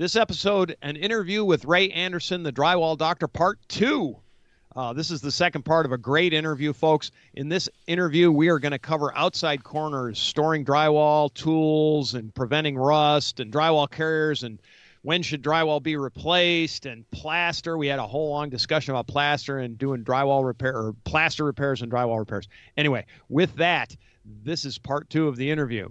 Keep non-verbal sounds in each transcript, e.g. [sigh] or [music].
This episode, an interview with Ray Anderson, the drywall doctor, part two. Uh, this is the second part of a great interview, folks. In this interview, we are going to cover outside corners, storing drywall, tools, and preventing rust, and drywall carriers, and when should drywall be replaced, and plaster. We had a whole long discussion about plaster and doing drywall repair or plaster repairs and drywall repairs. Anyway, with that, this is part two of the interview.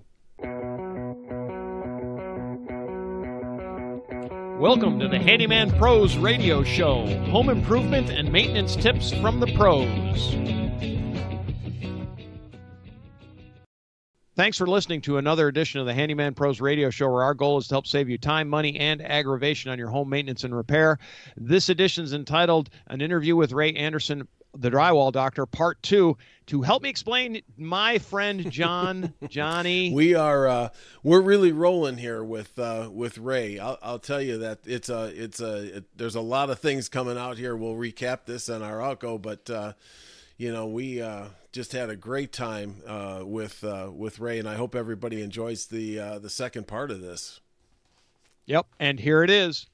Welcome to the Handyman Pros Radio Show home improvement and maintenance tips from the pros. Thanks for listening to another edition of the Handyman Pros Radio Show, where our goal is to help save you time, money, and aggravation on your home maintenance and repair. This edition is entitled An Interview with Ray Anderson, the drywall doctor, part two. To help me explain, my friend John, [laughs] Johnny. we are uh, we're really rolling here with uh, with Ray. I'll, I'll tell you that it's a it's a it, there's a lot of things coming out here. We'll recap this on our outgo, but uh, you know we uh, just had a great time uh, with uh, with Ray, and I hope everybody enjoys the uh, the second part of this. Yep, and here it is.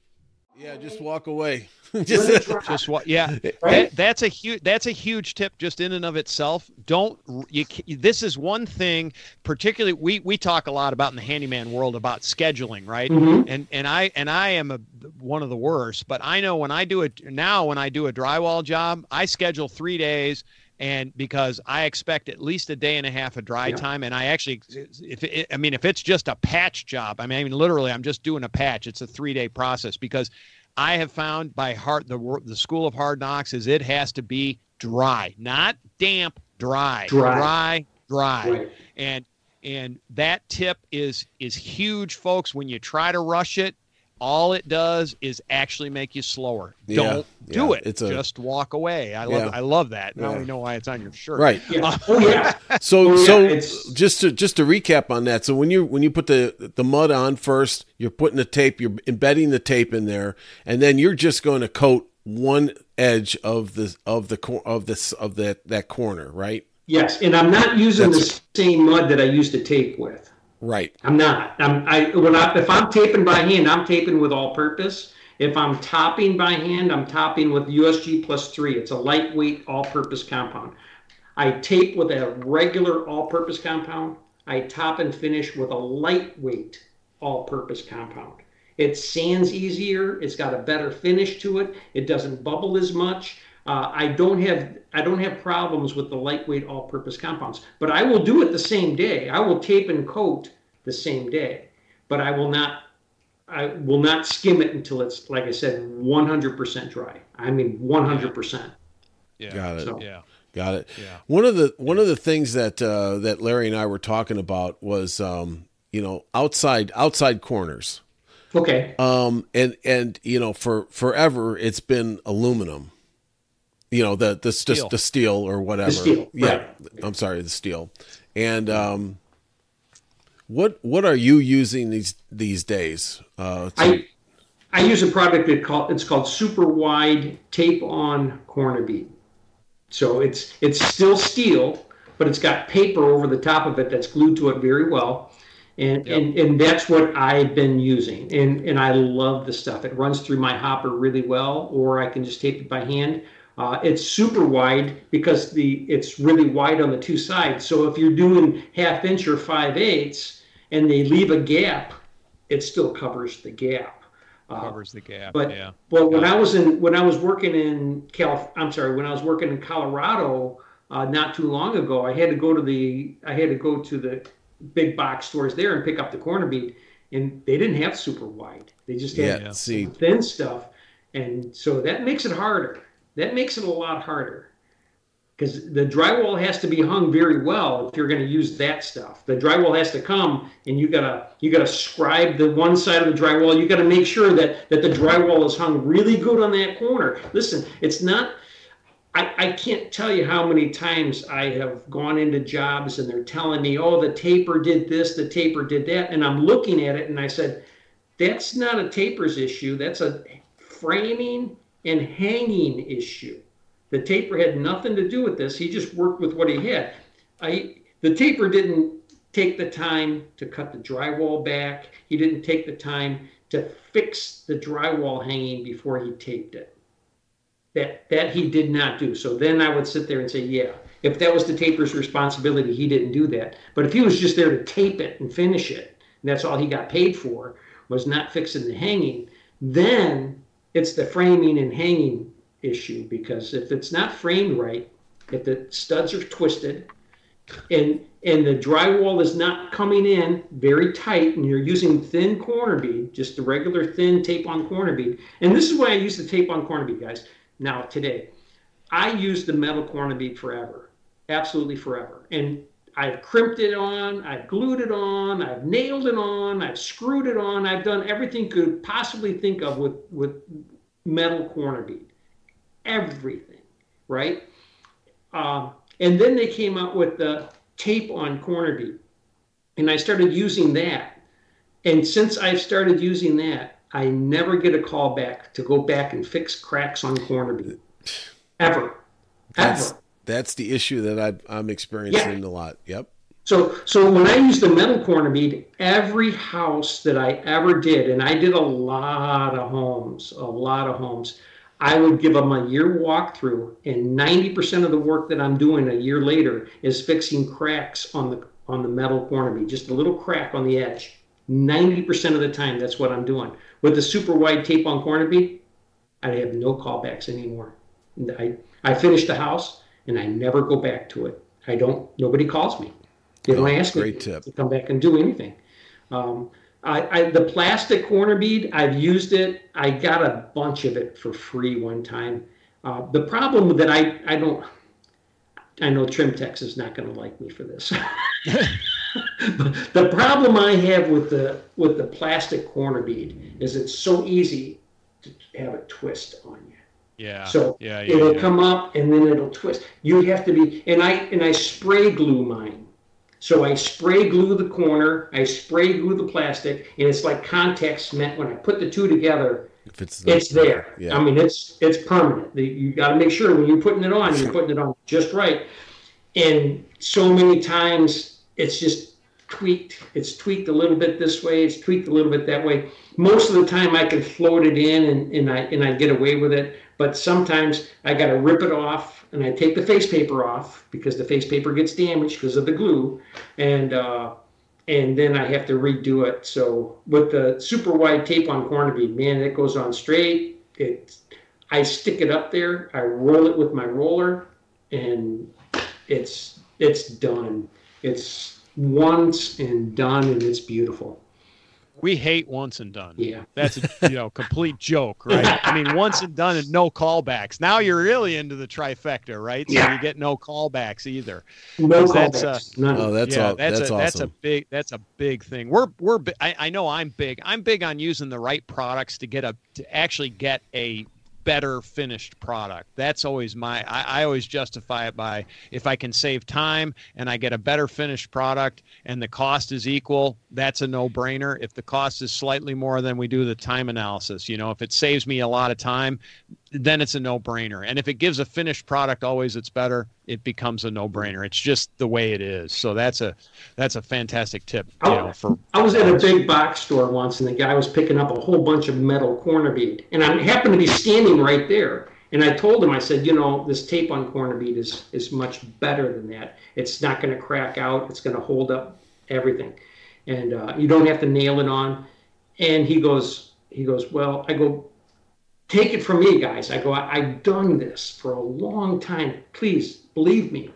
Yeah, just walk away. [laughs] just, just what? [laughs] Yeah, that, that's a huge. That's a huge tip, just in and of itself. Don't you? This is one thing, particularly we we talk a lot about in the handyman world about scheduling, right? Mhm. And and I and I am a one of the worst, but I know when I do it now, when I do a drywall job, I schedule three days. And because I expect at least a day and a half of dry Yeah. time, and I actually, if it, I mean, if it's just a patch job, I mean, I mean, literally, I'm just doing a patch. It's a three day process because I have found by heart the the school of hard knocks is it has to be dry, not damp, dry, Dry. dry, dry. Right. And and that tip is is huge, folks. When you try to rush it, all it does is actually make you slower. Yeah, Don't do yeah, it. it's a- just walk away. I love Yeah. I love that. Now Yeah. we know why it's on your shirt. Right. Yeah. Uh, oh yeah. [laughs] So Oh, yeah, so just to just to recap on that. So when you when you put the the mud on first, you're putting the tape, you're embedding the tape in there, and then you're just going to coat one edge of the of the cor- of this of that that corner, right? Yes, and I'm not using That's- the same mud that I used to tape with. Right. I'm not. I'm I when I if I'm taping by hand, I'm taping with all purpose. If I'm topping by hand, I'm topping with USG plus three. It's a lightweight all purpose compound. I tape with a regular all purpose compound. I top and finish with a lightweight all purpose compound. It sands easier. It's got a better finish to it. It doesn't bubble as much. Uh, I don't have I don't have problems with the lightweight all-purpose compounds, but I will do it the same day. I will tape and coat the same day, but I will not I will not skim it until it's like I said 100% dry. I mean 100%. Yeah. Got it. So- Yeah. Got it. Yeah. One of the one of the things that uh, that Larry and I were talking about was um, you know outside outside corners. Okay. Um, and and you know for forever it's been aluminum. You know the the Steel. steel, the steel or whatever. steel, yeah, right. I'm sorry, the steel. And um, what what are you using these these days? Uh, to- I I use a product that called it's called Super Wide Tape On Corner Bead. So it's it's still steel, but it's got paper over the top of it that's glued to it very well. And, Yep. and and that's what I've been using. And and I love the stuff. It runs through my hopper really well, or I can just tape it by hand. Uh, it's super wide because the it's really wide on the two sides. So if you're doing half inch or five eighths and they leave a gap, it still covers the gap. Uh, Covers the gap. but yeah. but when I was in when I was working in Calif, I'm sorry, when I was working in Colorado uh, not too long ago, I had to go to the I had to go to the big box stores there and pick up the corner bead, and they didn't have super wide. They just had yeah, see, thin stuff, and so that makes it harder. That makes it a lot harder because the drywall has to be hung very well if you're going to use that stuff. The drywall has to come, and you gotta you gotta scribe the one side of the drywall. You got to make sure that that the drywall is hung really good on that corner. Listen, it's not. I, I can't tell you how many times I have gone into jobs and they're telling me, oh, the taper did this, the taper did that. And I'm looking at it and I said, that's not a tapers issue. That's a framing and hanging issue. The taper had nothing to do with this. He just worked with what he had. I, the taper didn't take the time to cut the drywall back. He didn't take the time to fix the drywall hanging before he taped it. That that he did not do. So then I would sit there and say, yeah, if that was the taper's responsibility, he didn't do that. But if he was just there to tape it and finish it, and that's all he got paid for, was not fixing the hanging, then it's the framing and hanging issue because if it's not framed right, if the studs are twisted and and the drywall is not coming in very tight and you're using thin corner bead, just the regular thin tape on corner bead. And this is why I use the tape on corner bead, guys. Now today, I use the metal corner bead forever, absolutely forever. And I've crimped it on, I've glued it on, I've nailed it on, I've screwed it on, I've done everything could possibly think of with with metal corner bead, everything, right? Um, and then they came out with the tape on corner bead, and I started using that. And since I've started using that, I never get a call back to go back and fix cracks on corner bead, ever, That's ever. That's the issue that I, I'm experiencing a lot. Yep. So, so when I used the metal corner bead, every house that I ever did, and I did a lot of homes, a lot of homes, I would give them a year walkthrough, and 90% of the work that I'm doing a year later is fixing cracks on the on the metal corner bead, just a little crack on the edge. 90% of the time, that's what I'm doing. With the super wide tape on corner bead, I have no callbacks anymore. I, I finish the house and I never go back to it. I don't, nobody calls me. They don't Oh, ask me tip. to come back and do anything. Um, I, I, the plastic corner bead, I've used it. I got a bunch of it for free one time. Uh, the problem that I, I don't, I know Trimtex is not going to like me for this. but [laughs] the problem I have with the with the plastic corner bead is it's so easy to have a twist on you. Yeah. So yeah, yeah, it'll yeah. come up and then it'll twist. You have to be and I and I spray glue mine. So I spray glue the corner, I spray glue the plastic, and it's like contact cement. When I put the two together, If it's it's there. Yeah. I mean, it's it's permanent. You got to make sure when you're putting it on, you're putting it on just right. And so many times it's just tweaked. It's tweaked a little bit this way. It's tweaked a little bit that way. Most of the time, I can float it in and, and I and I get away with it. But sometimes I got to rip it off and I take the face paper off because the face paper gets damaged because of the glue, and uh, and then I have to redo it. So with the super wide tape on corner bead, man, it goes on straight. It, I stick it up there. I roll it with my roller, and it's it's done. It's once and done, and it's beautiful. We hate once and done. Yeah. That's a you know complete joke, right? I mean, once and done and no callbacks. Now you're really into the trifecta, right? So Yeah. you get no callbacks either. No 'Cause that's, callbacks. None. Oh, that's yeah, all. that's, That's, a that's a big that's a big thing. We're we're I, I know I'm big. I'm big on using the right products to get a to actually get a better finished product. That's always my I, I always justify it by if I can save time and I get a better finished product and the cost is equal, that's a no brainer. If the cost is slightly more, then we do the time analysis. You know, if it saves me a lot of time, then it's a no brainer. And if it gives a finished product always it's better, it becomes a no brainer. It's just the way it is. So that's a that's a fantastic tip, you know, for I was at a big box store once, and the guy was picking up a whole bunch of metal corner bead, and I happened to be standing right there. And I told him, I said, you know, this tape on corner bead is is much better than that. It's not going to crack out. It's going to hold up everything, and uh, you don't have to nail it on. And he goes, he goes, well, I go, take it from me, guys. I go, I, I've done this for a long time. Please believe me.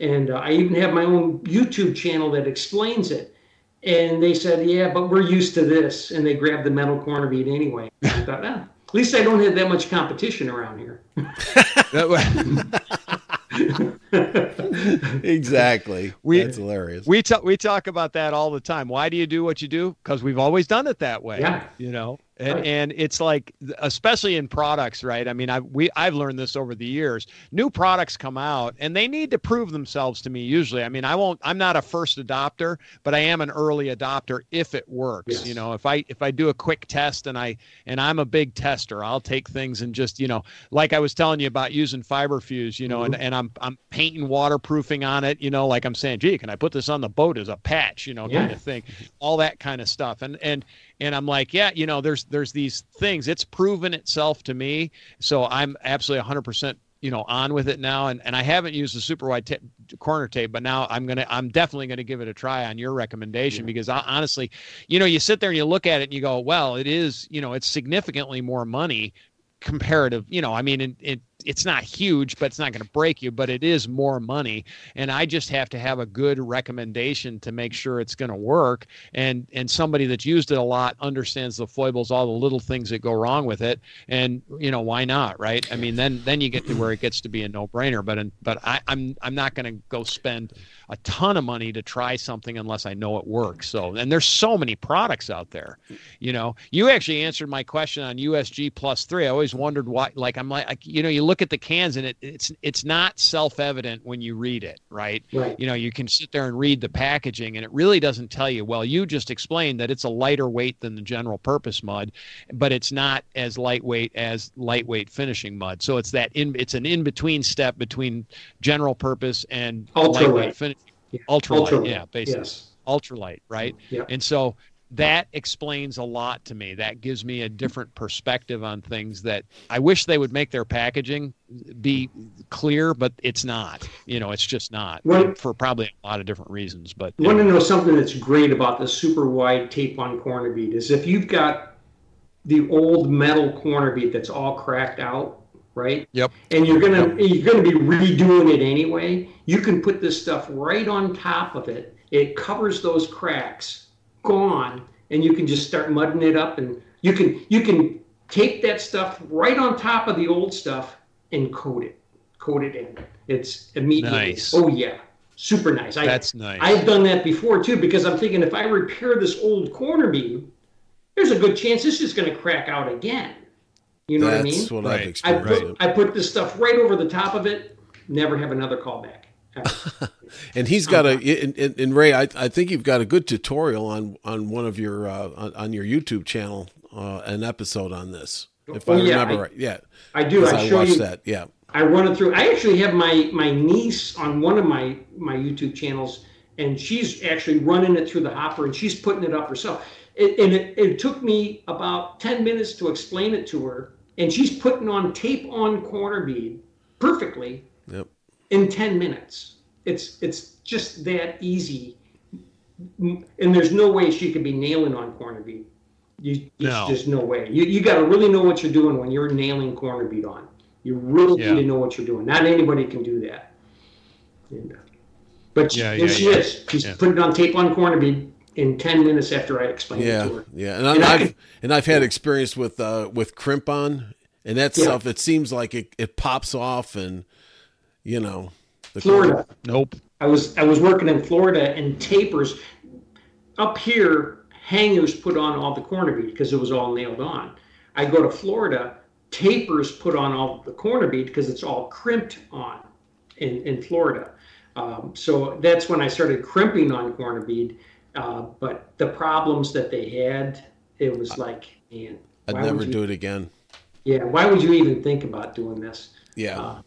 And uh, I even have my own YouTube channel that explains it. And they said, yeah, but we're used to this. And they grabbed the metal corner bead anyway. [laughs] I thought, ah, at least I don't have that much competition around here. [laughs] [laughs] [laughs] exactly. We- That's hilarious. we talk we talk about that all the time. Why do you do what you do? Because we've always done it that way. Yeah. You know, and, Right. and it's like, especially in products, right? I mean, I we I've learned this over the years. New products come out, and they need to prove themselves to me. Usually, I mean, I won't. I'm not a first adopter, but I am an early adopter if it works. Yes. You know, if I if I do a quick test and I and I'm a big tester, I'll take things and just you know, like I was telling you about using FibaFuse, you know, mm-hmm. and, and I'm I'm painting paint and waterproofing on it. You know, like I'm saying, gee, can I put this on the boat as a patch? You know, Yeah. kind of thing. All that kind of stuff. And and and I'm like, yeah, you know, there's there's these things. It's proven itself to me. So I'm absolutely 100 percent you know on with it now and, and i haven't used the super wide ta- corner tape but now i'm gonna i'm definitely gonna give it a try on your recommendation because I, honestly you know you sit there and you look at it and you go well it is you know it's significantly more money comparative you know i mean it, it it's not huge but it's not going to break you but it is more money. And i just have to have a good recommendation to make sure it's going to work. And and somebody that's used it a lot understands the foibles all the little things that go wrong with it. And you know why not right? I mean then then you get to where it gets to be a no-brainer. But in, but I, i'm i'm not going to go spend a ton of money to try something unless i know it works. So and there's so many products out there you know? You actually answered my question on usg plus three. I always wondered why like i'm like you know you look at the cans and it, it's it's not self-evident when you read it right Right. you know you can sit there and read the packaging and it really doesn't tell you well you just explained that it's a lighter weight than the general purpose mud but it's not as lightweight as lightweight finishing mud so it's that in it's an in between step between general purpose and Ultralight. lightweight finishing Yeah. ultralight Ultralight, yeah basically Yes. ultralight right Yeah. and so that explains a lot to me that gives me a different perspective on things that i wish they would make their packaging be clear but it's not you know it's just not for probably a lot of different reasons but You want to know something that's great about the super wide tape on corner bead is if you've got the old metal corner bead that's all cracked out, right? Yep. And you're gonna you're gonna be redoing it anyway. You can put this stuff right on top of it. It covers those cracks, gone, and you can just start mudding it up, and you can you can tape that stuff right on top of the old stuff and coat it, coat it in. It's immediate Nice. Oh yeah, super nice. I, that's nice I've done that before too because I'm thinking if I repair this old corner beam, there's a good chance it's just going to crack out again. You know That's what I mean? what Right. I've I put I put this stuff right over the top of it. Never have another callback. And he's got a and, and, Ray, I, I think you've got a good tutorial on on one of your uh, on, on your YouTube channel, uh, an episode on this. If Oh, I yeah, remember I- right, yeah, I do. I I show watched you. that. Yeah, I run it through. I actually have my my niece on one of my my YouTube channels, and she's actually running it through the hopper, and she's putting it up herself. It, and it, it took me about ten minutes to explain it to her, and she's putting on tape on corner bead perfectly. In ten minutes. It's it's just that easy, and there's no way she could be nailing on corner bead. You, No. There's no way. You you got to really know what you're doing when you're nailing corner bead on. You really Yeah. need to know what you're doing. Not anybody can do that. And, but she, Yeah, and yeah, she yeah. is. She's Yeah. put it on tape on corner bead in ten minutes after I explained it Yeah, to her. yeah, and, I, And I I've and I've had experience with uh, with crimp on, and that Yeah. stuff. It seems like it, it pops off, and you know, the Florida. nope I was I was working in Florida and tapers up here hangers put on all the corner bead because it was all nailed on. I go to Florida, tapers put on all the corner bead because it's all crimped on in, in Florida. Um, so that's when I started crimping on corner bead. Uh, but the problems that they had, it was like, man, I'd never you, do it again. Yeah, why would you even think about doing this? Yeah, Uh,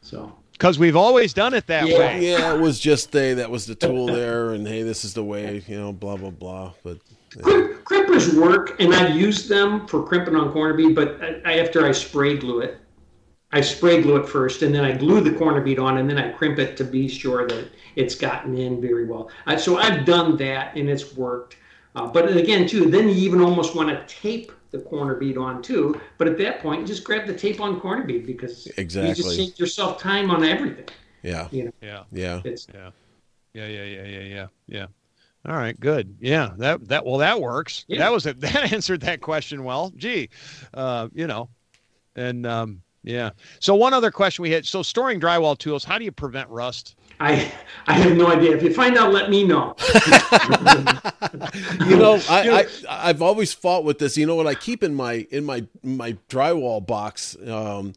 so because we've always done it that Yeah. way yeah, it was just they that was the tool [laughs] there, and hey, this is the way, you know, blah blah blah. But Crimp, crimpers work, and I've used them for crimping on corner bead. But I, I, after I spray glue it, I spray glue it first, and then I glue the corner bead on, and then I crimp it to be sure that it's gotten in very well. I, so I've done that, and it's worked. Uh, but again, too, then you even almost want to tape the corner bead on too. But at that point, just grab the tape on corner bead because exactly you just saved yourself time on everything. yeah, yeah yeah, It's Yeah. Yeah, yeah, yeah, yeah, yeah, yeah. All right, good. Yeah, that that well that works. Yeah. That was a, [laughs] that answered that question well. Gee, uh, you know, and um, yeah. So one other question we had. So storing drywall tools, how do you prevent rust? I I have no idea. If you find out, let me know. [laughs] you know, I, I I've always fought with this. You know what I keep in my in my my drywall box um,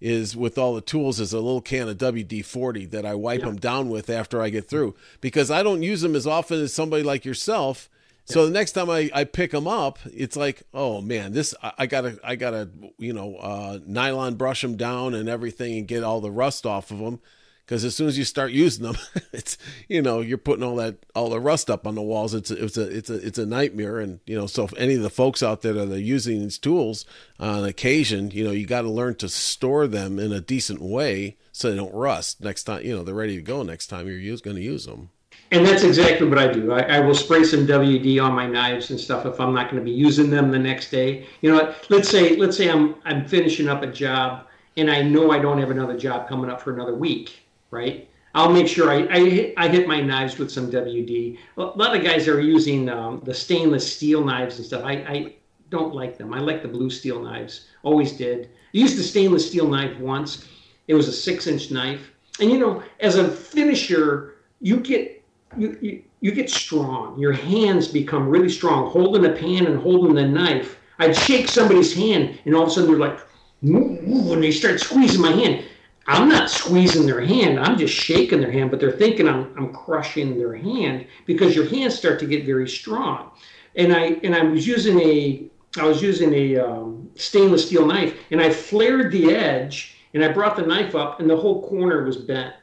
is with all the tools is a little can of WD forty that I wipe them down with after I get through because I don't use them as often as somebody like yourself. So the next time I, I pick them up, it's like, oh man, this I, I gotta I gotta you know uh, nylon brush them down and everything and get all the rust off of them because as soon as you start using them, [laughs] it's you know you're putting all that all the rust up on the walls. It's a, it's a it's a it's a nightmare, and you know so if any of the folks out there that are using these tools on occasion, you know you got to learn to store them in a decent way so they don't rust next time. You know they're ready to go next time you're going to use them. And that's exactly what I do. I, I, will spray some WD on my knives and stuff if I'm not going to be using them the next day. You know, let's say let's say I'm I'm finishing up a job and I know I don't have another job coming up for another week right? I'll make sure I, I, hit, I hit my knives with some WD. A lot of guys are using um, the stainless steel knives and stuff. I, I don't like them. I like the blue steel knives. Always did. I used the stainless steel knife once. It was a six inch knife. And you know, as a finisher, you get you, you, you get strong. Your hands become really strong. Holding a pan and holding the knife. I'd shake somebody's hand, and all of a sudden they're like, and they start squeezing my hand. I'm not squeezing their hand. I'm just shaking their hand, but they're thinking I'm, I'm crushing their hand because your hands start to get very strong. And I and I was using a I was using a um, stainless steel knife, and I flared the edge, and I brought the knife up, and the whole corner was bent,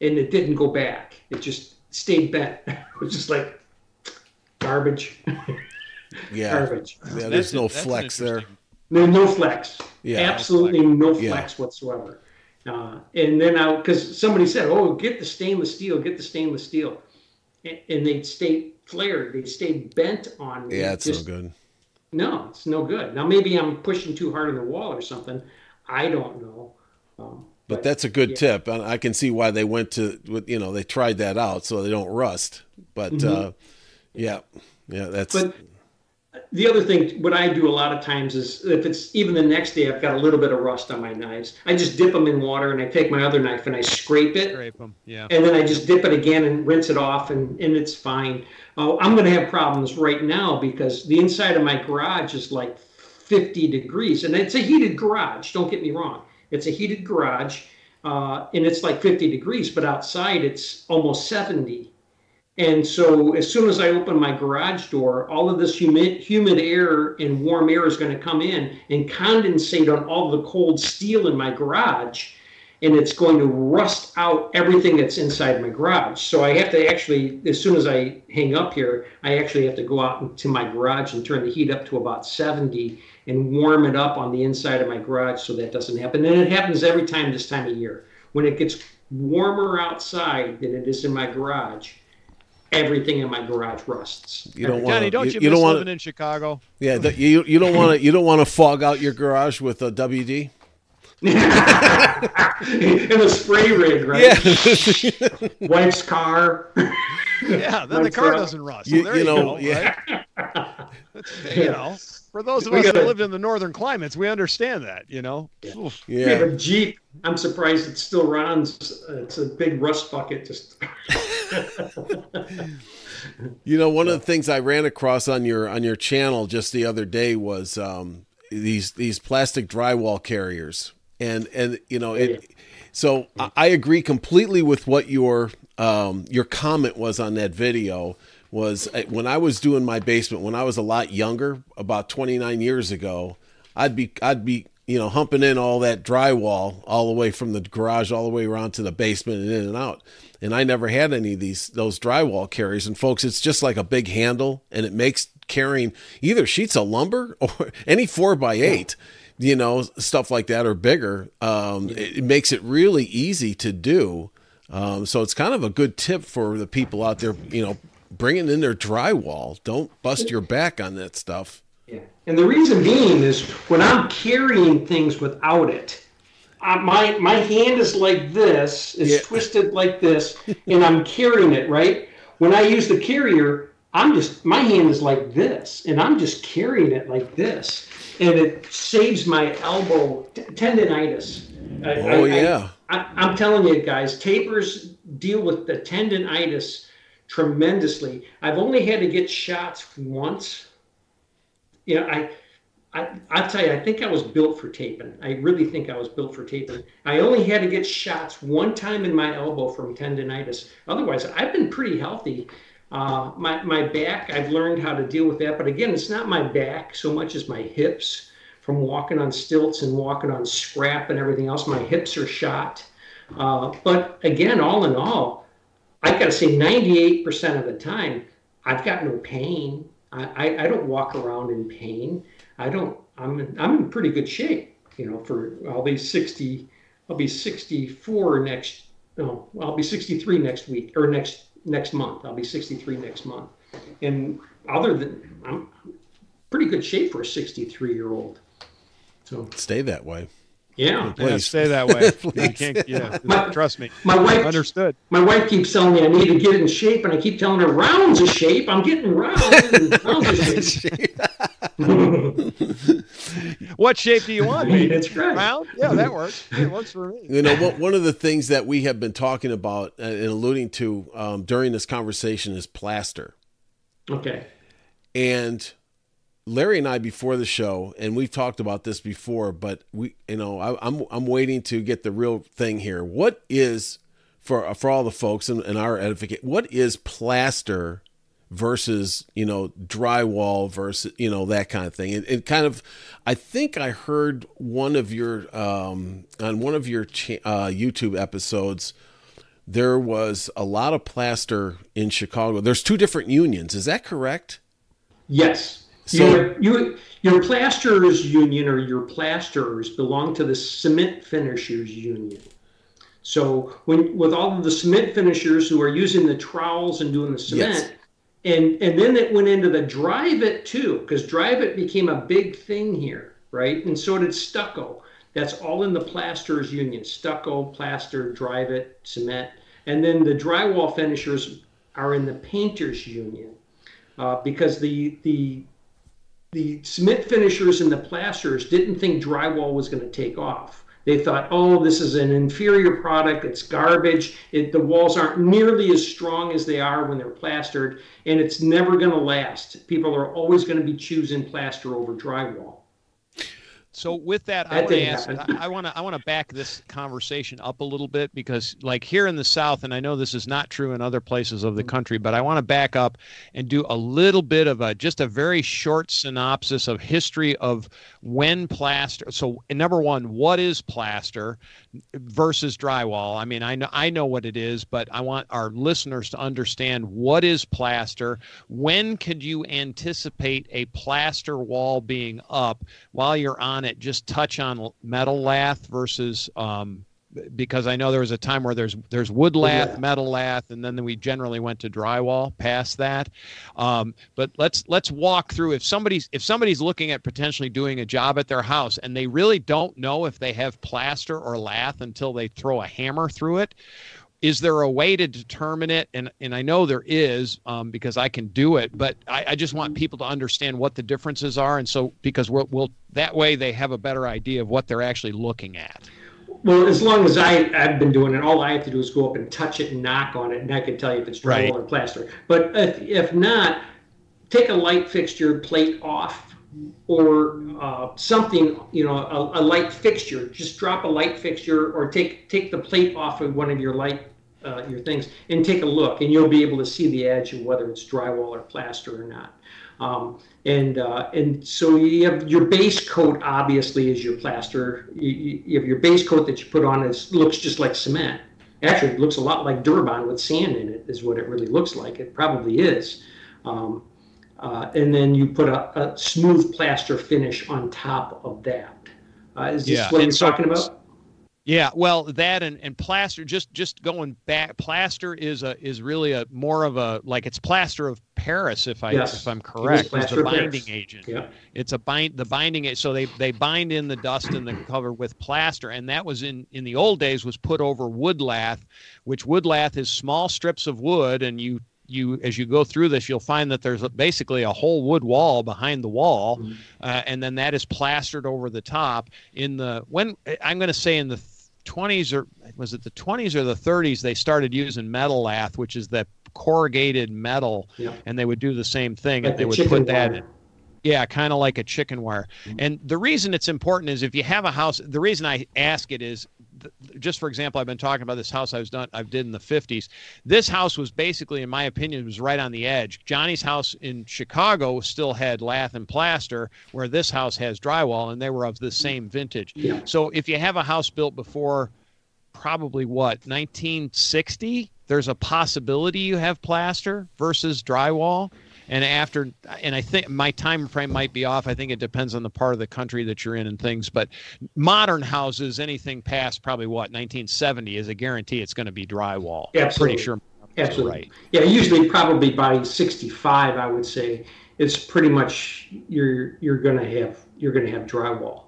and it didn't go back. It just stayed bent. [laughs] it was just like garbage. [laughs] Yeah, garbage. Yeah, there's no flex there. No, no flex. Yeah, absolutely no flex yeah. whatsoever. Uh, and then I, because somebody said, "Oh, get the stainless steel, get the stainless steel," and, and they stay flared, they'd stay bent on me. Yeah, it's Just, no good. No, it's no good. Now maybe I'm pushing too hard on the wall or something. I don't know. Um, but, but, that's a good yeah. tip, and I can see why they went to, you know, they tried that out so they don't rust. But mm-hmm. uh, yeah, yeah, that's. But the other thing, what I do a lot of times is if it's even the next day, I've got a little bit of rust on my knives. I just dip them in water and I take my other knife and I scrape it. Scrape them, yeah. And then I just dip it again and rinse it off, and, and it's fine. Uh, I'm going to have problems right now because the inside of my garage is like 50 degrees, and it's a heated garage. Don't get me wrong, it's a heated garage, uh, and it's like 50 degrees, but outside it's almost 70 and so as soon as I open my garage door, all of this humid, humid air and warm air is going to come in and condensate on all the cold steel in my garage. And it's going to rust out everything that's inside my garage. So I have to actually, as soon as I hang up here, I actually have to go out into my garage and turn the heat up to about 70 and warm it up on the inside of my garage so that doesn't happen. And it happens every time this time of year. When it gets warmer outside than it is in my garage, everything in my garage rusts. You don't want Johnny, don't you, you, you don't want living in Chicago? Yeah, the, you you don't want to you don't want to fog out your garage with a WD. in a spray rig, right? Yeah. Wife's car. Yeah, then the car truck. doesn't rust. So you, you, know, go, yeah. Right? You know, for those of us that lived in the northern climates, we understand that. You know. Yeah. yeah. We have a Jeep. I'm surprised it still runs. It's a big rust bucket. Just. [laughs] you know, one of the things I ran across on your on your channel just the other day was um, these these plastic drywall carriers, and and you know it. So I agree completely with what your um, your comment was on that video. Was uh, when I was doing my basement when I was a lot younger, about 29 years ago. I'd be I'd be you know humping in all that drywall all the way from the garage all the way around to the basement and in and out and I never had any of these those drywall carriers. And folks, it's just like a big handle, and it makes carrying either sheets of lumber [laughs] or any four by eight, you know, stuff like that or bigger. Um, it, it, makes it really easy to do. Um, so it's kind of a good tip for the people out there, you know, bringing in their drywall. Don't bust your back on that stuff. Yeah. And the reason being is when I'm carrying things without it, uh, my my hand is like this, it's yeah. twisted like this, and I'm carrying it right. When I use the carrier, I'm just my hand is like this, and I'm just carrying it like this, and it saves my elbow t- tendonitis. oh I, yeah. I, I'm telling you guys, tapers deal with the tendonitis tremendously. I've only had to get shots once. You know, I I, I'll tell you, I think I was built for taping. I really think I was built for taping. I only had to get shots one time in my elbow from tendonitis. Otherwise, I've been pretty healthy. Uh, my, my back, I've learned how to deal with that. But again, it's not my back so much as my hips from walking on stilts and walking on scrap and everything else. My hips are shot. Uh, but again, all in all, I got to say, 98% of the time, I've got no pain. I, I, I, don't walk around in pain. I don't. I'm in, I'm in pretty good shape. You know, for I'll be 60. I'll be 64 next. No, I'll be 63 next week or next next month. I'll be 63 next month. And other than I'm pretty good shape for a 63 year old. So stay that way. Yeah, yeah stay that [laughs] way. you can't, yeah, [laughs] my, trust me. My wife understood. My wife keeps telling me I need to get in shape, and I keep telling her rounds of shape. I'm getting rounds. [laughs] rounds shape. what shape do you want? That's great. Round? Yeah, that works. It works for me. You know, one of the things that we have been talking about and alluding to um, during this conversation is plaster. Okay. And Larry and I before the show, and we've talked about this before, but we, you know, I, am I'm, I'm waiting to get the real thing here. What is for for all the folks and, and our edificate? What is plaster versus you know drywall versus you know that kind of thing? It, it kind of, I think I heard one of your um, on one of your cha- uh, YouTube episodes. There was a lot of plaster in Chicago. There's two different unions. Is that correct? Yes. So your, you, your plasterers union or your plasterers belong to the cement finishers union. So when with all of the cement finishers who are using the trowels and doing the cement, yes. and and then it went into the Dryvit too, because Dryvit became a big thing here, right? And so did stucco. That's all in the plasterers union: stucco, plaster, Dryvit, cement, and then the drywall finishers are in the painters union. Uh, because the the the cement finishers and the plasters didn't think drywall was going to take off. They thought, oh, this is an inferior product. It's garbage. It, the walls aren't nearly as strong as they are when they're plastered, and it's never going to last. People are always going to be choosing plaster over drywall. So with that, that I want to ask. I want to I want to back this conversation up a little bit because, like here in the South, and I know this is not true in other places of the mm-hmm. country, but I want to back up and do a little bit of a just a very short synopsis of history of when plaster. So number one, what is plaster versus drywall? I mean, I know I know what it is, but I want our listeners to understand what is plaster. When could you anticipate a plaster wall being up while you're on on it just touch on metal lath versus um, because I know there was a time where there's there's wood lath, yeah. metal lath, and then we generally went to drywall past that. Um, but let's let's walk through if somebody's if somebody's looking at potentially doing a job at their house and they really don't know if they have plaster or lath until they throw a hammer through it is there a way to determine it and and i know there is um, because i can do it but I, I, just want people to understand what the differences are and so because we'll, we'll that way they have a better idea of what they're actually looking at well as long as I, i've been doing it all i have to do is go up and touch it and knock on it and i can tell you if it's drywall right. or plaster but if, if not take a light fixture plate off or uh, something, you know, a, a, light fixture. Just drop a light fixture, or take take the plate off of one of your light uh, your things and take a look, and you'll be able to see the edge of whether it's drywall or plaster or not. Um, and uh, and so you have your base coat obviously is your plaster. You, you have your base coat that you put on. It looks just like cement. Actually, it looks a lot like Durabond with sand in it. Is what it really looks like. It probably is. Um, uh, and then you put a, a, smooth plaster finish on top of that. Uh, is this yeah. what you're so, talking about? Yeah, well, that and, and plaster just just going back. Plaster is a is really a more of a like it's plaster of Paris if I yes. if I'm correct. It it's the binding agent. Yeah. It's a bind the binding agent. so they they bind in the dust and the cover with plaster and that was in in the old days was put over wood lath, which wood lath is small strips of wood and you you as you go through this you'll find that there's basically a whole wood wall behind the wall mm-hmm. uh, and then that is plastered over the top in the when i'm going to say in the 20s or was it the 20s or the 30s they started using metal lath which is that corrugated metal yeah. and they would do the same thing like and they would put that in yeah kind of like a chicken wire mm-hmm. and the reason it's important is if you have a house the reason i ask it is just for example i've been talking about this house i was done i've did in the 50s this house was basically in my opinion was right on the edge. Johnny's house in chicago still had lath and plaster where this house has drywall and they were of the same vintage. So if you have a house built before probably what 1960 there's a possibility you have plaster versus drywall and after and i think my time frame might be off i think it depends on the part of the country that you're in and things but modern houses anything past probably what 1970 is a guarantee it's going to be drywall Absolutely. pretty sure Absolutely. right Yeah, usually probably by 65, I would say it's pretty much you're you're gonna have you're gonna have drywall.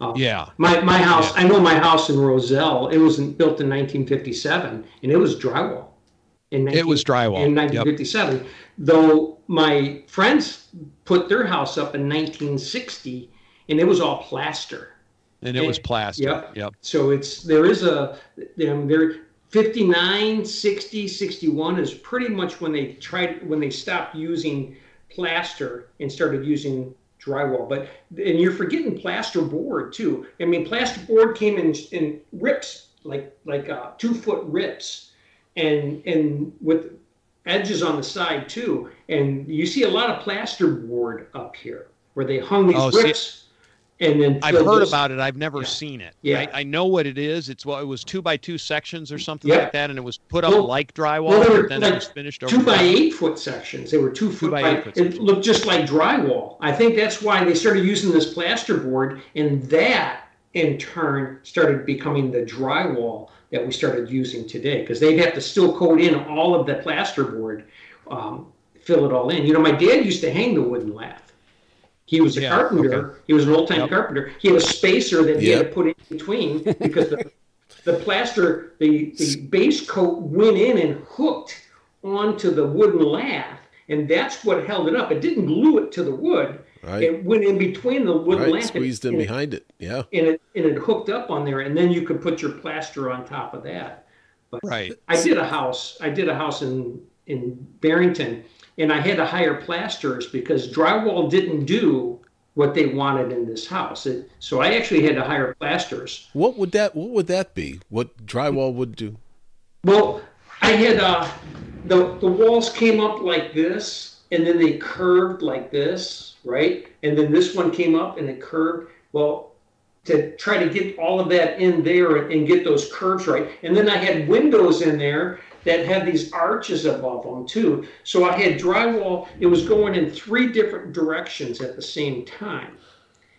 Uh, yeah My my house, Yeah. I know my house in Roselle. It was in, built in 1957, and it was drywall. In it was drywall in Yep. 1957. Though my friends put their house up in 1960, and it was all plaster. and it was plaster Yep. yep So it's there is a um, there 59, 60, 61 is pretty much when they tried when they stopped using plaster and started using drywall. But and you're forgetting plaster board too. I mean, plaster board came in in rips like like uh, two foot rips, and and with edges on the side too. And you see a lot of plaster board up here where they hung these Oh, see- and then I've heard about it. I've never Yeah. seen it. Yeah. I, I know what it is. It's well, it was two by two sections or something Yeah. like that, and it was put up Well- like drywall, well, were but then like it was finished over. two by eight foot sections. They were two, foot by by, eight foot It sections. looked just like drywall. I think that's why they started using this plasterboard, and that in turn started becoming the drywall that we started using today. Because they'd have to still coat in all of the plasterboard, um, fill it all in. You know, my dad used to hang the wooden lath. He was a Yeah, carpenter. okay. He was an old time Yep. carpenter. He had a spacer that he had to put in between [laughs] because the the plaster, the, the base coat went in and hooked onto the wooden lath, and that's what held it up. It didn't glue it to the wood. Right. It went in between the wooden Right. lath Squeezed in behind it. Yeah. and it and it hooked up on there, and then you could put your plaster on top of that. Right. I did a house. I did a house in in Barrington, and I had to hire plasters because drywall didn't do what they wanted in this house. It, so I actually had to hire plasters. What would that What would that be? What drywall would do? Well, I had uh, the the walls came up like this, and then they curved like this, right? And then this one came up and it curved. Well, to try to get all of that in there and get those curves right, and then I had windows in there that had these arches above them too. So I had drywall. It was going in three different directions at the same time,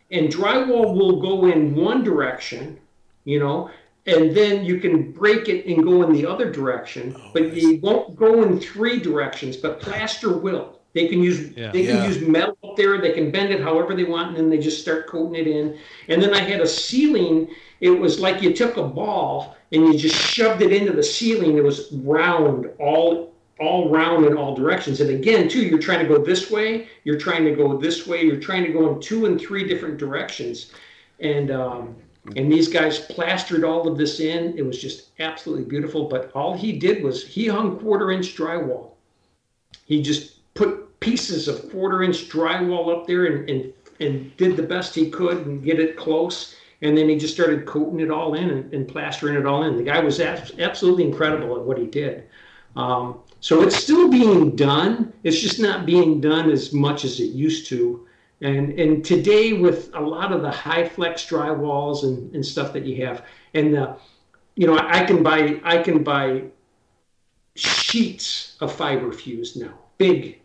and drywall will go in one direction, you know, and then you can break it and go in the other direction, Oh, but you won't go in three directions. But plaster will. They can use Yeah. they can Yeah. use metal up there. They can bend it however they want, and then they just start coating it in. And then I had a ceiling. It was like you took a ball and you just shoved it into the ceiling. It was round, all all round in all directions. And again, too, you're trying to go this way. You're trying to go this way. You're trying to go in two and three different directions. And um, and these guys plastered all of this in. It was just absolutely beautiful. But all he did was he hung quarter inch drywall. He just put pieces of quarter inch drywall up there and, and, and did the best he could and get it close. And then he just started coating it all in and, and plastering it all in. The guy was abs- absolutely incredible at what he did. Um, so it's still being done. It's just not being done as much as it used to. And and today with a lot of the high flex drywalls and, and stuff that you have, and the, you know, I can buy I can buy sheets of FibaFuse now, big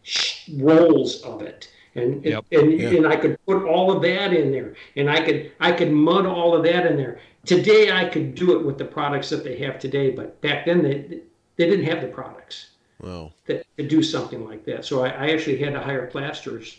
rolls of it, and Yep. and Yeah. and I could put all of that in there, and I could I could mud all of that in there. Today I could do it with the products that they have today, but back then they they didn't have the products Wow. that, to do something like that. So I, I actually had to hire plasters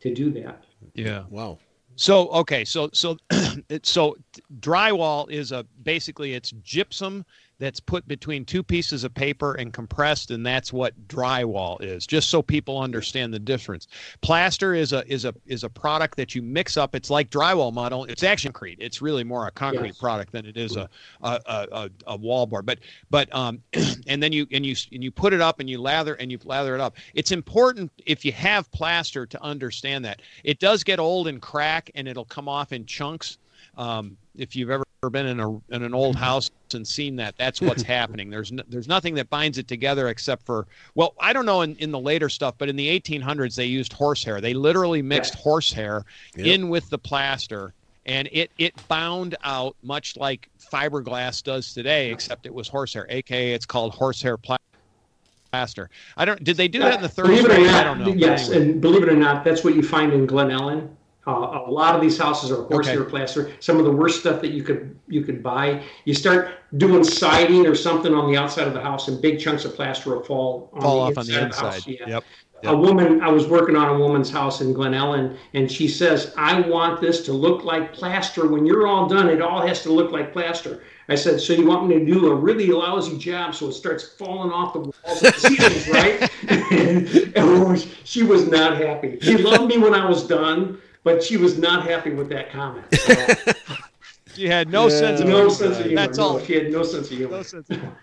to do that. Yeah. Wow. So okay, so so [clears throat] it, so drywall is a basically it's gypsum that's put between two pieces of paper and compressed, and that's what drywall is. Just so people understand the difference. Plaster is a is a is a product that you mix up. It's like drywall model. It's actually concrete. It's really more a concrete Yes. product than it is a a, a, a, wall board. But but um, [clears throat] and then you and you and you put it up and you lather and you lather it up. It's important if you have plaster to understand that it does get old and crack and it'll come off in chunks. Um, if you've ever been in a in an old house and seen that, that's what's [laughs] happening. There's no, there's nothing that binds it together except for well, I don't know in, in the later stuff, but in the 1800s they used horsehair. They literally mixed horsehair Yep. in with the plaster and it it bound out much like fiberglass does today, except it was horsehair, aka it's called horsehair plaster. I don't. Did they do that in the 30s? Not, I don't know. Yes, anyway. and believe it or not, that's what you find in Glen Ellyn. Uh, a lot of these houses are horsehair okay. plaster. Some of the worst stuff that you could you could buy. You start doing siding or something on the outside of the house, and big chunks of plaster will fall on fall the off on the inside. The yeah. Yep. Yep. A woman, I was working on a woman's house in Glen Ellyn, and she says, I want this to look like plaster. When you're all done, it all has to look like plaster. I said, So you want me to do a really lousy job so it starts falling off the walls of the ceilings, right? and, [laughs] and she was not happy. She loved me when I was done, but she was not happy with that comment. So, [laughs] she had no yeah. sense of no sense of humor. That's no, all. She had no sense of humor. No sense of humor.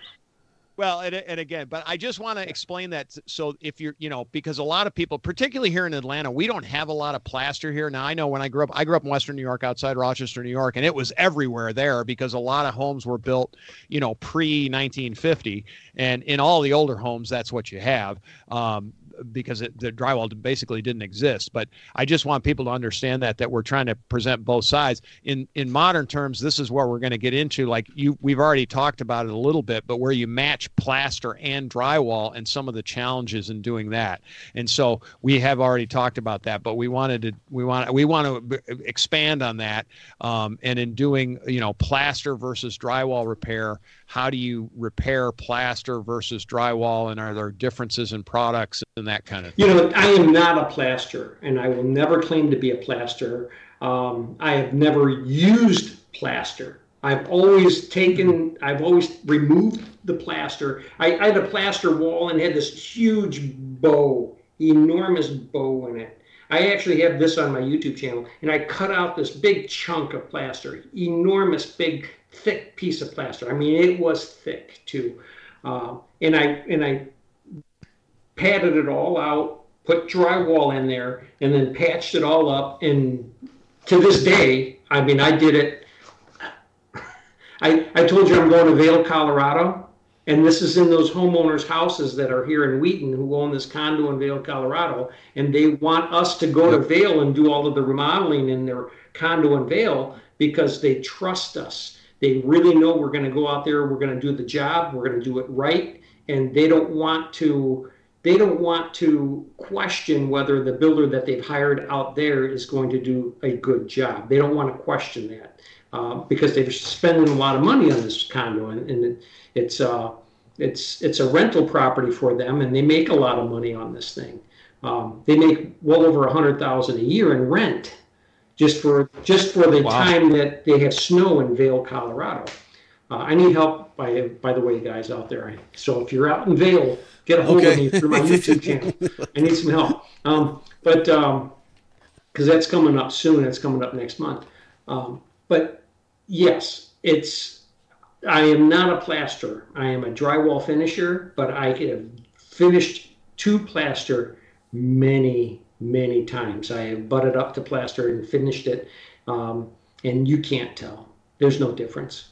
Well, and, and again, but I just want to explain that. So if you're, you know, because a lot of people, particularly here in Atlanta, we don't have a lot of plaster here. Now I know when I grew up, I grew up in Western New York, outside Rochester, New York, and it was everywhere there because a lot of homes were built, you know, pre 1950, and in all the older homes, that's what you have. Um, because it, the drywall basically didn't exist. But I just want people to understand that that we're trying to present both sides. In in modern terms, this is where we're going to get into. Like you, we've already talked about it a little bit, but where you match plaster and drywall and some of the challenges in doing that. And so we have already talked about that, but we wanted to we want we want to expand on that. Um, and in doing you know plaster versus drywall repair how do you repair plaster versus drywall and are there differences in products and that kind of thing? You know, I am not a plaster and I will never claim to be a plaster. Um, I have never used plaster. I've always taken, I've always removed the plaster. I, I had a plaster wall and had this huge bow, enormous bow in it. I actually have this on my YouTube channel, and I cut out this big chunk of plaster, enormous, big thick piece of plaster. I mean, it was thick too. Uh, and I and I padded it all out, put drywall in there, and then patched it all up. And to this day, I mean, I did it. I, I told you I'm going to Vail, Colorado, and this is in those homeowners' houses that are here in Wheaton who own this condo in Vail, Colorado, and they want us to go to Vail and do all of the remodeling in their condo in Vail because they trust us. They really know we're going to go out there, we're going to do the job, we're going to do it right, and they don't want to they don't want to question whether the builder that they've hired out there is going to do a good job. They don't want to question that uh, because they're spending a lot of money on this condo, and, and it, it's uh, it's it's a rental property for them, and they make a lot of money on this thing. Um, they make well over a hundred thousand a year in rent just for just for the wow. time that they have snow in Vail, Colorado. Uh, I need help by by the way, guys out there. So if you're out in Vail, get a hold okay. of me through my YouTube channel. [laughs] I need some help. Um, but because um, that's coming up soon, that's coming up next month. Um, but yes, it's. I am not a plaster. I am a drywall finisher, but I have finished two plaster many many times. I have butted up to plaster and finished it, um, and you can't tell. There's no difference.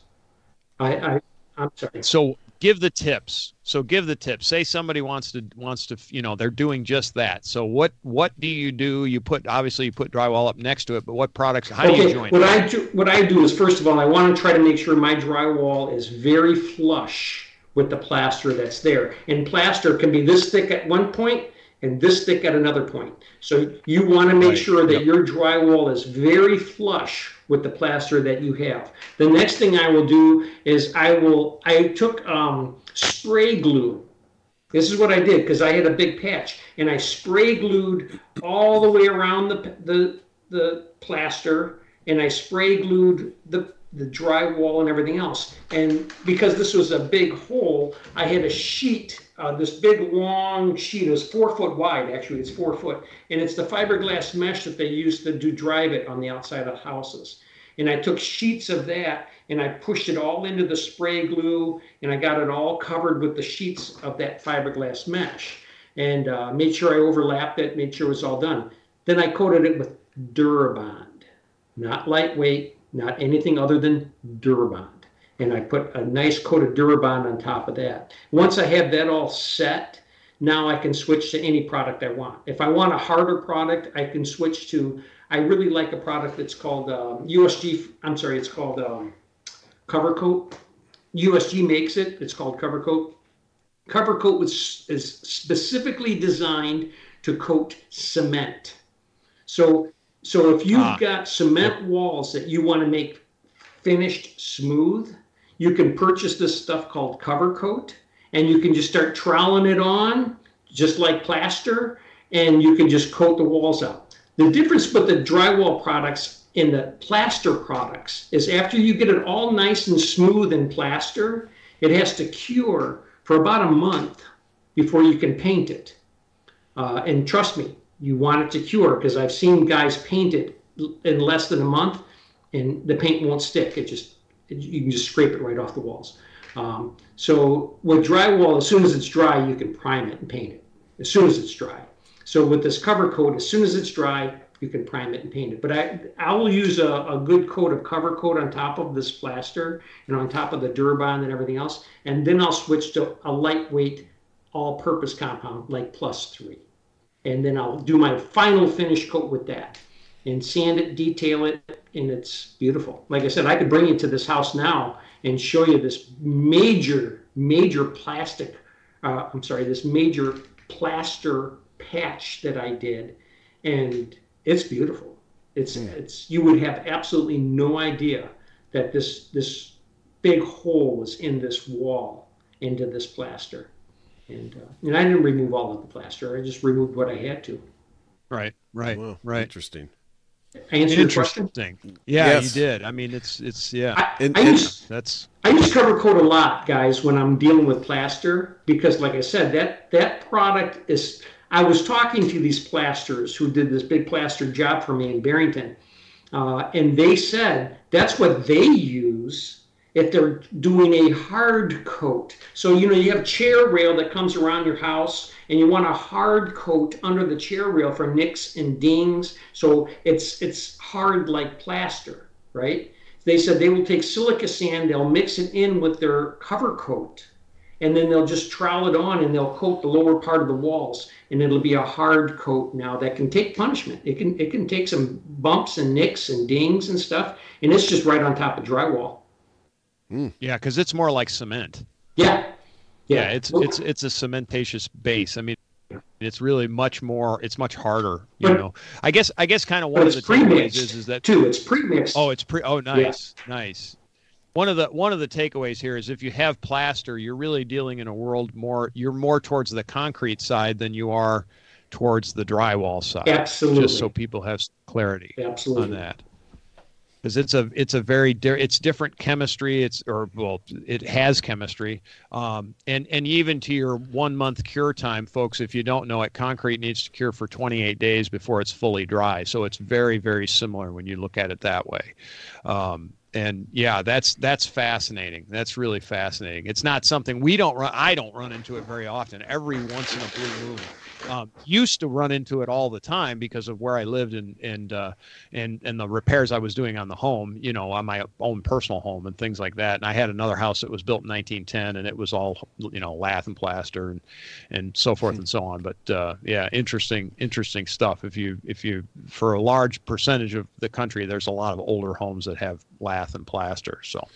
I, I I'm sorry. So give the tips. So give the tips. Say somebody wants to wants to you know they're doing just that. So what what do you do? You put obviously you put drywall up next to it, but what products? How okay, do you join? What I do what I do is first of all I want to try to make sure my drywall is very flush with the plaster that's there. And plaster can be this thick at one point and this thick at another point. So you want to make right. sure that yep. your drywall is very flush with the plaster that you have. The next thing I will do is I will I took um, spray glue. This is what I did because I had a big patch and I spray glued all the way around the the the plaster and I spray glued the the drywall and everything else. And because this was a big hole, I had a sheet uh, this big long sheet is four foot wide actually it's four foot and it's the fiberglass mesh that they use to do Dryvit on the outside of houses. And i took sheets of that and i pushed it all into the spray glue and i got it all covered with the sheets of that fiberglass mesh and uh, made sure i overlapped it made sure it was all done. Then i coated it with durabond. Not lightweight not anything other than durabond and I put a nice coat of Durabond on top of that. Once I have that all set, now I can switch to any product I want. If I want a harder product, I can switch to I really like a product that's called um, USG. I'm sorry, it's called um, Cover Coat. USG makes it. It's called Cover Coat. Cover Coat was, is specifically designed to coat cement. So, so if you've ah. got cement walls that you want to make finished smooth, you can purchase this stuff called Cover Coat, and you can just start troweling it on, just like plaster, and you can just coat the walls out. The difference with the drywall products and the plaster products is after you get it all nice and smooth in plaster, it has to cure for about a month before you can paint it. Uh, and trust me, you want it to cure because I've seen guys paint it in less than a month and the paint won't stick. It just, you can just scrape it right off the walls. Um, so with drywall, as soon as it's dry, you can prime it and paint it as soon as it's dry. So with this cover coat, as soon as it's dry, you can prime it and paint it. But I, I will use a, a good coat of cover coat on top of this plaster and on top of the Durabond and everything else. And then I'll switch to a lightweight all-purpose compound like plus three. And then I'll do my final finish coat with that and sand it, detail it, and it's beautiful. Like I said, I could bring you to this house now and show you this major, major plastic, uh, I'm sorry, this major plaster patch that I did. And it's beautiful. It's yeah. it's you would have absolutely no idea that this this big hole was in this wall into this plaster, and uh, and I didn't remove all of the plaster. I just removed what I had to. Right, right, wow, right. Interesting. Answer Interesting. Yeah, yes. you did. I mean, it's it's yeah. I, and, I use, that's I use cover coat a lot, guys, when I'm dealing with plaster because, like I said, that that product is I was talking to these plasters who did this big plaster job for me in Barrington, uh, and they said that's what they use if they're doing a hard coat. So, you know, you have chair rail that comes around your house and you want a hard coat under the chair rail for nicks and dings. So it's it's hard like plaster, right? They said they will take silica sand, they'll mix it in with their cover coat and then they'll just trowel it on and they'll coat the lower part of the walls and it'll be a hard coat now that can take punishment it can it can take some bumps and nicks and dings and stuff and it's just right on top of drywall mm. yeah because it's more like cement yeah yeah, yeah it's it's it's a cementatious base i mean it's really much more it's much harder you but, know i guess i guess kind of one of the takeaways is, is that too it's pre-mixed oh it's pre oh nice yeah. nice one of the one of the takeaways here is if you have plaster, you're really dealing in a world more you're more towards the concrete side than you are towards the drywall side. Absolutely. Just so people have clarity Absolutely. on that. Because it's a it's a very di- it's different chemistry. It's or well it has chemistry, um, and and even to your one month cure time, folks. If you don't know it, concrete needs to cure for 28 days before it's fully dry. So it's very very similar when you look at it that way. Um, and yeah that's that's fascinating that's really fascinating it's not something we don't run i don't run into it very often every once in a blue moon um, used to run into it all the time because of where I lived and and uh, and and the repairs I was doing on the home, you know, on my own personal home and things like that. And I had another house that was built in 1910, and it was all you know lath and plaster and and so forth hmm. and so on. But uh, yeah, interesting interesting stuff. If you if you for a large percentage of the country, there's a lot of older homes that have lath and plaster. So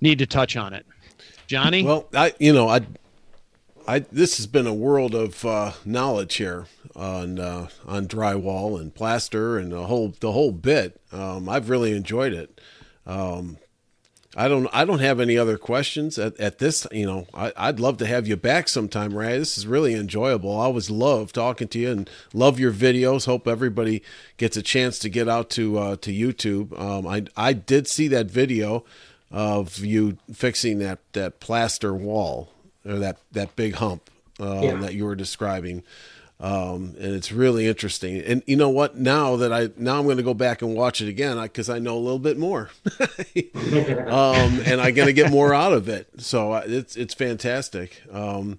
need to touch on it. Johnny? Well, I you know I I this has been a world of uh, knowledge here on uh, on drywall and plaster and the whole the whole bit. Um, I've really enjoyed it. Um, I don't I don't have any other questions at, at this. You know, I, would love to have you back sometime, Ray. This is really enjoyable. I always love talking to you and love your videos. Hope everybody gets a chance to get out to uh, to YouTube. Um, I I did see that video of you fixing that that plaster wall or that that big hump um, yeah. that you were describing. Um, and it's really interesting. And you know what? Now that I now I'm going to go back and watch it again because I, I, know a little bit more, [laughs] um, and I'm going to get more out of it. So uh, it's it's fantastic. Um,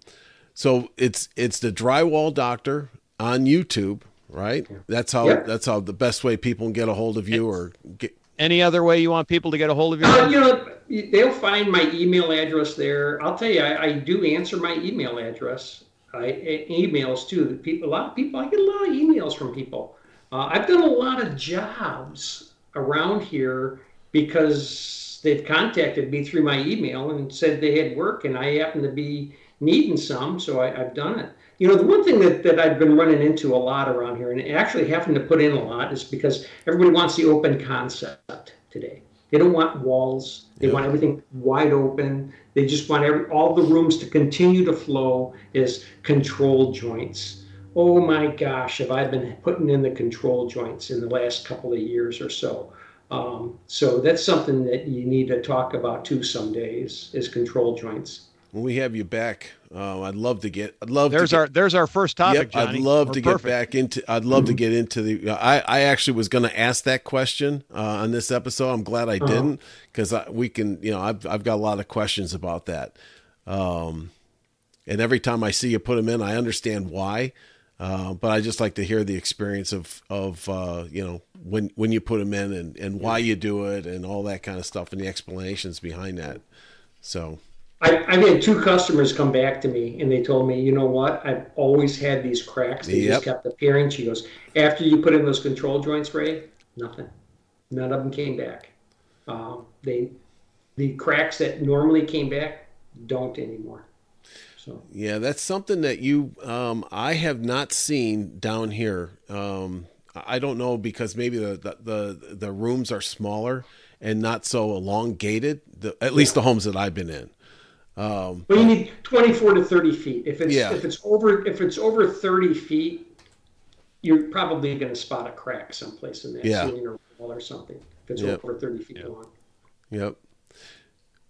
so it's it's the drywall doctor on YouTube, right? That's how yep. that's how the best way people can get a hold of you or get. Any other way you want people to get a hold of you? Uh, you know, they'll find my email address there. I'll tell you, I, I do answer my email address. I, emails too. People, a lot of people, I get a lot of emails from people. Uh, I've done a lot of jobs around here because they've contacted me through my email and said they had work, and I happen to be needing some, so I, have done it. You know, the one thing that, that I've been running into a lot around here, and actually having to put in a lot, is because everybody wants the open concept today. They don't want walls. They want everything wide open. They just want every, all the rooms to continue to flow as control joints. Oh my gosh, have I been putting in the control joints in the last couple of years or so? Um, so that's something that you need to talk about too some days is control joints when we have you back, uh, I'd love to get. I'd love. There's get, our there's our first topic. Yep, I'd love to perfect. get back into. I'd love to get into the. I I actually was going to ask that question uh, on this episode. I'm glad I uh-huh. didn't because we can. You know, I've I've got a lot of questions about that. Um, and every time I see you put them in, I understand why. Uh, but I just like to hear the experience of of uh, you know when when you put them in and and why you do it and all that kind of stuff and the explanations behind that. So I, have had two customers come back to me and they told me, you know what? I've always had these cracks. They yep. just kept appearing. She goes, after you put in those control joints, Ray, nothing. None of them came back. Um, they, the cracks that normally came back don't anymore. So yeah, that's something that you, um, I have not seen down here. Um, I don't know because maybe the, the, the, the rooms are smaller and not so elongated. The, at least the homes that I've been in. Um, well, you need 24 to 30 feet. If it's yeah. if it's over if it's over 30 feet, you're probably going to spot a crack someplace in that yeah. ceiling or wall or something. If it's yep. over 30 feet yep. long. Yep.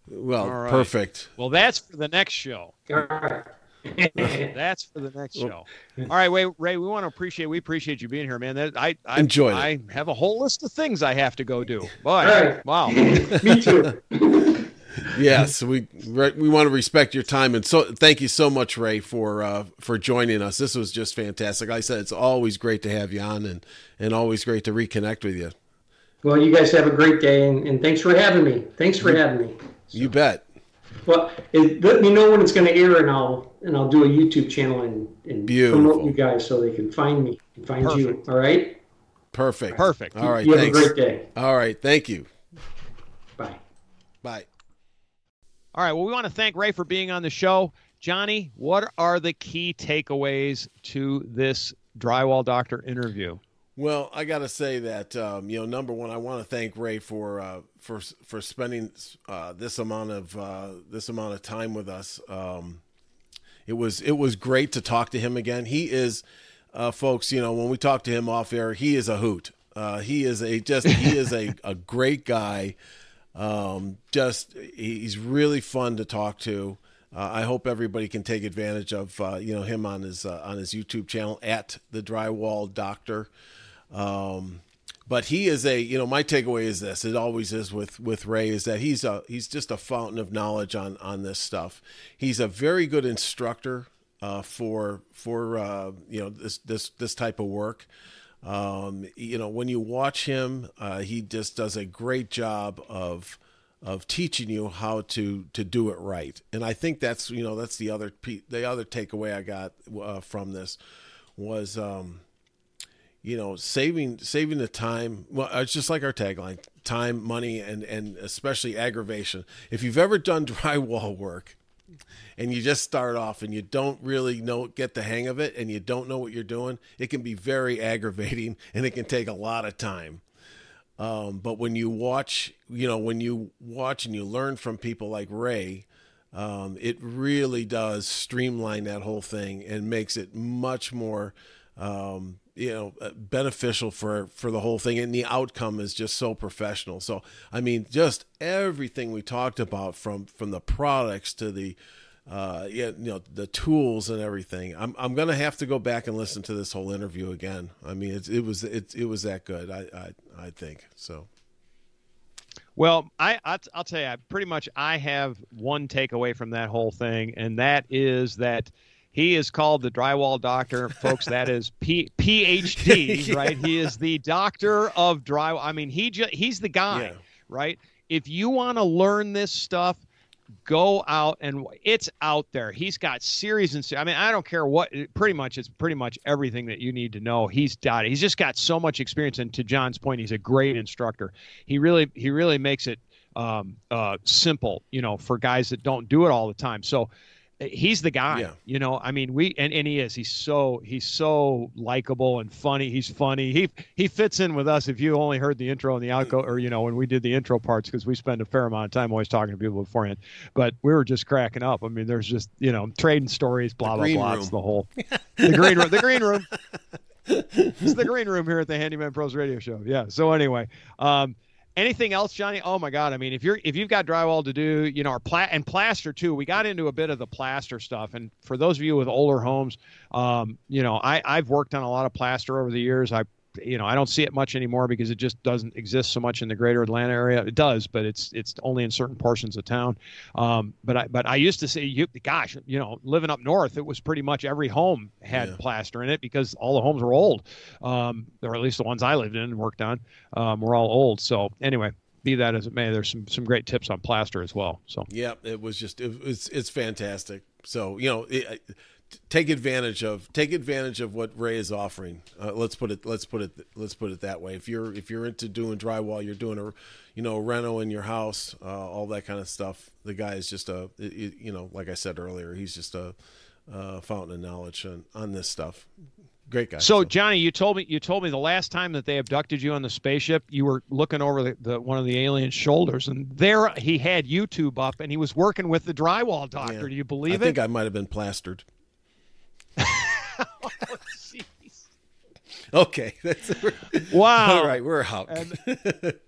Well, right. perfect. Well, that's for the next show. All right. [laughs] That's for the next show. All right, Ray. Ray, we want to appreciate. We appreciate you being here, man. That I, I enjoy. I have a whole list of things I have to go do. But right. wow, [laughs] me too [laughs] yes, we we want to respect your time and so thank you so much, Ray, for uh, for joining us. This was just fantastic. Like I said it's always great to have you on and and always great to reconnect with you. Well, you guys have a great day and, and thanks for having me. Thanks for you, having me. So, you bet. Well, it, let me know when it's going to air, and I'll and I'll do a YouTube channel and, and promote you guys so they can find me and find Perfect. you. All right. Perfect. Perfect. All right. You thanks. have a great day. All right. Thank you. Bye. Bye. All right. Well, we want to thank Ray for being on the show. Johnny, what are the key takeaways to this drywall doctor interview? Well, I got to say that um, you know, number one, I want to thank Ray for uh, for for spending uh, this amount of uh, this amount of time with us. Um, it was it was great to talk to him again. He is, uh, folks. You know, when we talk to him off air, he is a hoot. Uh, he is a just he is a, [laughs] a great guy. Um, just he's really fun to talk to. Uh, I hope everybody can take advantage of uh, you know him on his uh, on his YouTube channel at the Drywall Doctor. Um, but he is a you know my takeaway is this it always is with with Ray is that he's a he's just a fountain of knowledge on on this stuff. He's a very good instructor uh, for for uh, you know this this this type of work. Um, you know, when you watch him, uh, he just does a great job of of teaching you how to to do it right. And I think that's you know that's the other the other takeaway I got uh, from this was um, you know saving saving the time. Well, it's just like our tagline: time, money, and and especially aggravation. If you've ever done [laughs] drywall work and you just start off and you don't really know get the hang of it and you don't know what you're doing, it can be very [laughs] aggravating and it can take a lot of time. Um, but when you watch, you know, when you watch and you learn from people like Ray, um, it really does streamline that whole thing and makes it much more, um, you know, uh, beneficial for for the whole thing. And the outcome is just so professional. So I mean, just everything we talked about from from the products to the uh, yeah, you know, the tools and everything. I'm I'm gonna have to go back and listen to this whole interview again. I mean, it it was it it was that good. I I I think so. Well, I I'll tell you, pretty much I have one takeaway from that whole thing, and that is that he is called the drywall doctor, folks. that is P, PhD, [laughs] yeah. right? He is the doctor of drywall. I mean, he just he's the guy, yeah. right? If you want to learn this stuff, go out and it's out there. He's got series and I mean, I don't care what. Pretty much, it's pretty much everything that you need to know. He's got it. He's just got so much experience. And to John's point, he's a great instructor. He really he really makes it um, uh, simple, you know, for guys that don't do it all the time. So he's the guy yeah. you know? I mean we and, and he is. He's so he's so likable and funny. He's funny. He he fits in with us. If you only heard the intro and the outro, or you know when we did the intro parts because we spend a fair amount of time always talking to people beforehand. But we were just cracking up. I mean there's just you know trading stories blah blah blah. Room. it's the whole [laughs] the green room the green room. It's the green room here at the handyman pros radio show. Yeah. So anyway um Anything else, Johnny? Oh my God! I mean, if you're if you've got drywall to do, you know, or pla- and plaster too. We got into a bit of the plaster stuff, and for those of you with older homes, um, you know, I I've worked on a lot of plaster over the years. I you know, I don't see it much anymore because it just doesn't exist so much in the greater Atlanta area. It does, but it's it's only in certain portions of town. Um, but I but I used to say, you, gosh, you know, living up north, it was pretty much every home had yeah. plaster in it because all the homes were old, um, or at least the ones I lived in and worked on um, were all old. So anyway, be that as it may, there's some some great tips on plaster as well. So yeah, it was just it, it's it's fantastic. So you know. It, take advantage of take advantage of what Ray is offering. Uh, let's put it let's put it let's put it that way. If you're if you're into doing drywall, you're doing a you know a reno in your house, uh, all that kind of stuff. The guy is just a you know like I said earlier, he's just a, a fountain of knowledge on, on this stuff. Great guy. So, so, Johnny, you told me you told me the last time that they abducted you on the spaceship, you were looking over the, the one of the alien's shoulders, and there he had YouTube up, and he was working with the drywall doctor. Yeah. Do you believe I it? I think I might have been plastered. [laughs] Okay. That's, wow. All right, we're out. And, [laughs]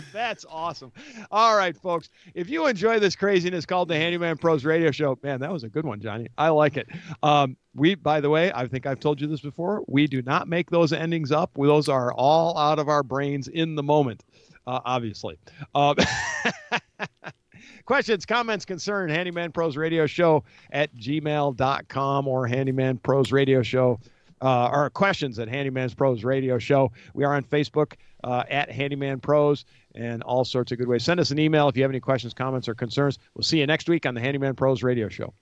[laughs] that's awesome. All right, folks. If you enjoy this craziness called the Handyman Pros Radio Show, man, that was a good one, Johnny. I like it. Um, we, by the way, I think I've told you this before. We do not make those endings up. Those are all out of our brains in the moment, uh, obviously. Um, Questions, comments, concern, Handyman Pros Radio Show at gmail.com or Handyman Pros Radio Show. Uh, or questions at Handyman's Pros Radio Show. We are on Facebook uh, at Handyman Pros and all sorts of good ways. Send us an email if you have any questions, comments, or concerns. We'll see you next week on the Handyman Pros Radio Show.